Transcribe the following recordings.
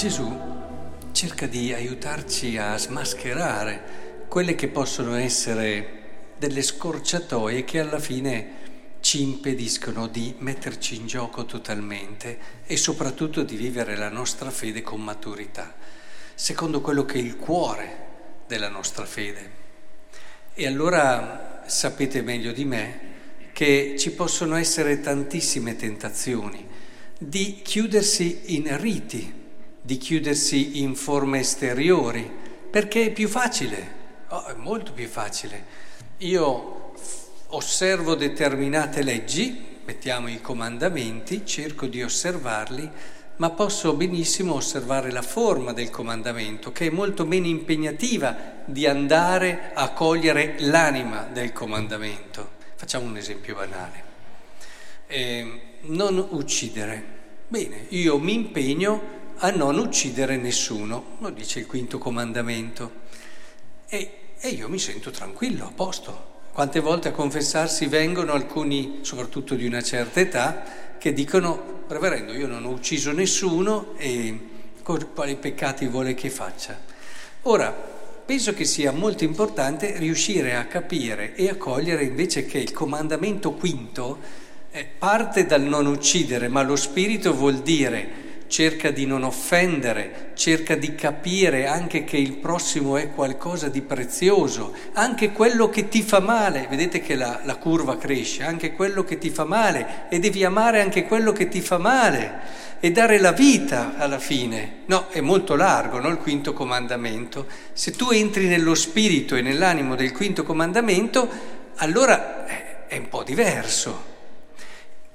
Gesù cerca di aiutarci a smascherare quelle che possono essere delle scorciatoie che alla fine ci impediscono di metterci in gioco totalmente e soprattutto di vivere la nostra fede con maturità, secondo quello che è il cuore della nostra fede. E allora sapete meglio di me che ci possono essere tantissime tentazioni di chiudersi in riti, di chiudersi in forme esteriori, perché è più facile, oh, è molto più facile. Io osservo determinate leggi, mettiamo i comandamenti, cerco di osservarli, ma posso benissimo osservare la forma del comandamento, che è molto meno impegnativa di andare a cogliere l'anima del comandamento. Facciamo un esempio banale. Eh, non uccidere. Bene, io mi impegno a non uccidere nessuno, lo dice il quinto comandamento. E, e io mi sento tranquillo, a posto. Quante volte a confessarsi vengono alcuni, soprattutto di una certa età, che dicono, reverendo, io non ho ucciso nessuno e quali peccati vuole che faccia. Ora, penso che sia molto importante riuscire a capire e a cogliere invece che il comandamento quinto eh, parte dal non uccidere, ma lo spirito vuol dire cerca di non offendere, cerca di capire anche che il prossimo è qualcosa di prezioso, anche quello che ti fa male, vedete che la, la, curva cresce, anche quello che ti fa male e devi amare anche quello che ti fa male e dare la vita alla fine. No, è molto largo, no? Il quinto comandamento. Se tu entri nello spirito e nell'animo del quinto comandamento, allora è un po' diverso.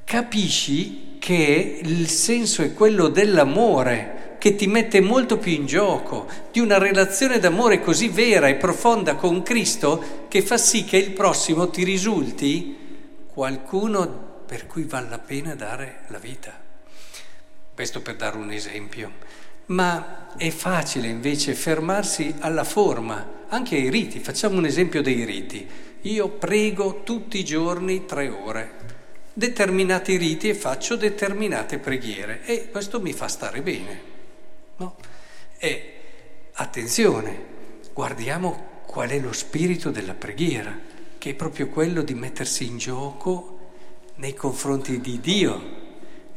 Capisci che il senso è quello dell'amore, che ti mette molto più in gioco, di una relazione d'amore così vera e profonda con Cristo che fa sì che il prossimo ti risulti qualcuno per cui vale la pena dare la vita. Questo per dare un esempio. Ma è facile invece fermarsi alla forma, anche ai riti. Facciamo un esempio dei riti. Io prego tutti i giorni tre ore determinati riti e faccio determinate preghiere e questo mi fa stare bene. No? E attenzione, guardiamo qual è lo spirito della preghiera, che è proprio quello di mettersi in gioco nei confronti di Dio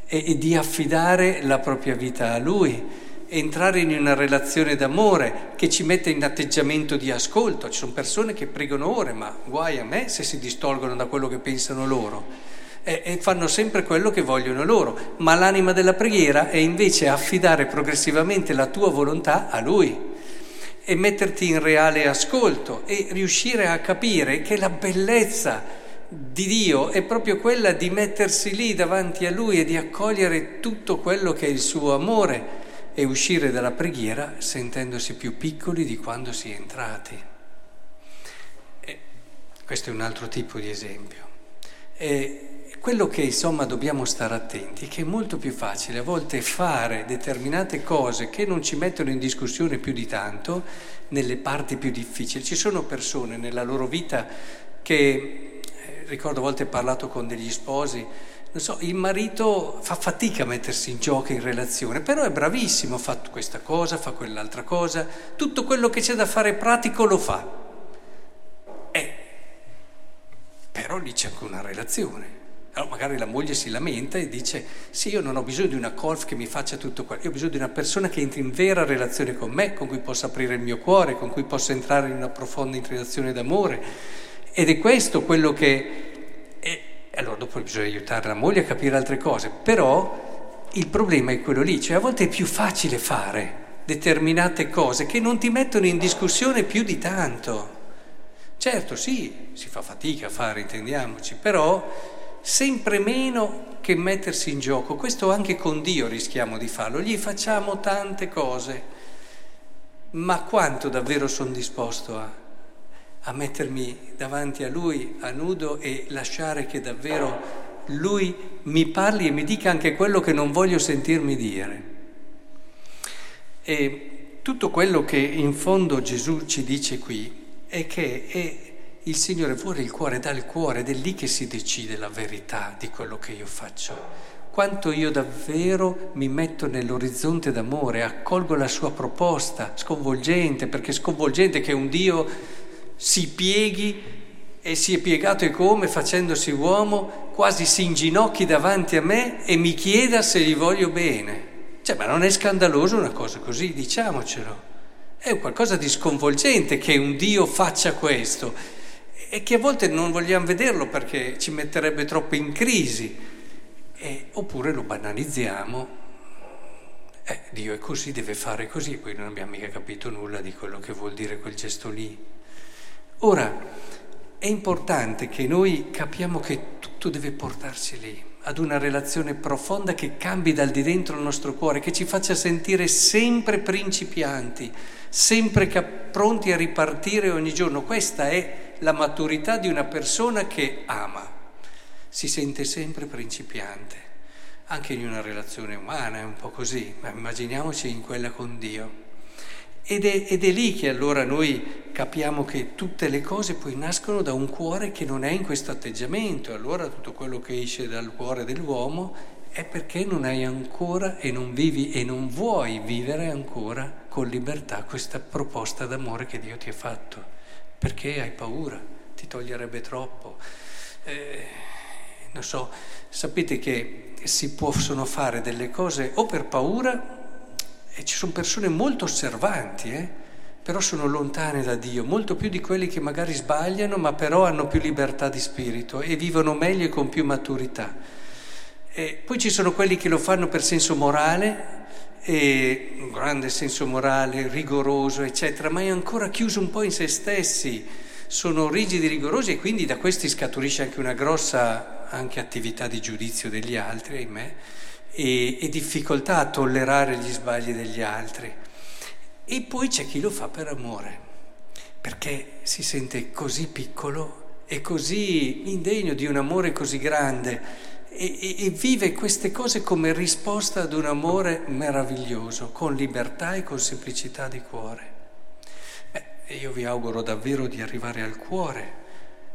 e, e di affidare la propria vita a Lui entrare in una relazione d'amore che ci mette in atteggiamento di ascolto. Ci sono persone che pregano ore, ma guai a me se si distolgono da quello che pensano loro e, e fanno sempre quello che vogliono loro, ma l'anima della preghiera è invece affidare progressivamente la tua volontà a Lui e metterti in reale ascolto e riuscire a capire che la bellezza di Dio è proprio quella di mettersi lì davanti a Lui e di accogliere tutto quello che è il suo amore e uscire dalla preghiera sentendosi più piccoli di quando si è entrati. E questo è un altro tipo di esempio. E quello che insomma dobbiamo stare attenti è che è molto più facile a volte fare determinate cose che non ci mettono in discussione più di tanto nelle parti più difficili. Ci sono persone nella loro vita che, eh, ricordo a volte ho parlato con degli sposi, non so, il marito fa fatica a mettersi in gioco in relazione, però è bravissimo, fa questa cosa, fa quell'altra cosa, tutto quello che c'è da fare pratico lo fa. Eh, però lì c'è anche una relazione. Allora magari la moglie si lamenta e dice sì, io non ho bisogno di una colf che mi faccia tutto quello, io ho bisogno di una persona che entri in vera relazione con me, con cui possa aprire il mio cuore, con cui possa entrare in una profonda inclinazione d'amore. Ed è questo quello che... E allora dopo bisogna aiutare la moglie a capire altre cose, però il problema è quello lì, cioè a volte è più facile fare determinate cose che non ti mettono in discussione più di tanto. Certo, sì, si fa fatica a fare, intendiamoci, però sempre meno che mettersi in gioco. Questo anche con Dio rischiamo di farlo, gli facciamo tante cose, ma quanto davvero sono disposto a, a mettermi davanti a Lui a nudo e lasciare che davvero Lui mi parli e mi dica anche quello che non voglio sentirmi dire. E tutto quello che in fondo Gesù ci dice qui è che è il Signore vuole il cuore dal cuore ed è lì che si decide la verità di quello che io faccio. quanto io davvero mi metto nell'orizzonte d'amore, accolgo la sua proposta, sconvolgente, perché sconvolgente che un Dio si pieghi e si è piegato e come facendosi uomo, quasi si inginocchi davanti a me e mi chieda se gli voglio bene. Cioè, ma non è scandaloso una cosa così, diciamocelo. È qualcosa di sconvolgente che un Dio faccia questo e che a volte non vogliamo vederlo perché ci metterebbe troppo in crisi, e, oppure lo banalizziamo. Eh, Dio è così, deve fare così, poi non abbiamo mica capito nulla di quello che vuol dire quel gesto lì. Ora, è importante che noi capiamo che tutto deve portarci lì, ad una relazione profonda che cambi dal di dentro il nostro cuore, che ci faccia sentire sempre principianti, sempre pronti a ripartire ogni giorno. Questa è la maturità di una persona che ama, si sente sempre principiante, anche in una relazione umana è un po' così, ma immaginiamoci in quella con Dio. Ed è, ed è, lì che allora noi capiamo che tutte le cose poi nascono da un cuore che non è in questo atteggiamento. Allora tutto quello che esce dal cuore dell'uomo è perché non hai ancora e non vivi e non vuoi vivere ancora con libertà questa proposta d'amore che Dio ti ha fatto. Perché hai paura, ti toglierebbe troppo. Eh, non so, sapete che si possono fare delle cose o per paura e ci sono persone molto osservanti, eh? però sono lontane da Dio, molto più di quelli che magari sbagliano, ma però hanno più libertà di spirito e vivono meglio e con più maturità. E poi ci sono quelli che lo fanno per senso morale, e un grande senso morale, rigoroso, eccetera, ma è ancora chiuso un po' in se stessi, sono rigidi, rigorosi e quindi da questi scaturisce anche una grossa anche attività di giudizio degli altri, ahimè e, e difficoltà a tollerare gli sbagli degli altri. E poi c'è chi lo fa per amore, perché si sente così piccolo e così indegno di un amore così grande e, e, vive queste cose come risposta ad un amore meraviglioso, con libertà e con semplicità di cuore. Beh, io vi auguro davvero di arrivare al cuore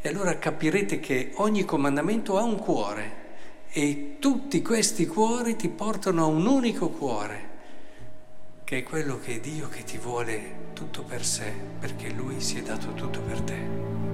e allora capirete che ogni comandamento ha un cuore e tutti questi cuori ti portano a un unico cuore, che è quello che è Dio che ti vuole tutto per sé, perché Lui si è dato tutto per te.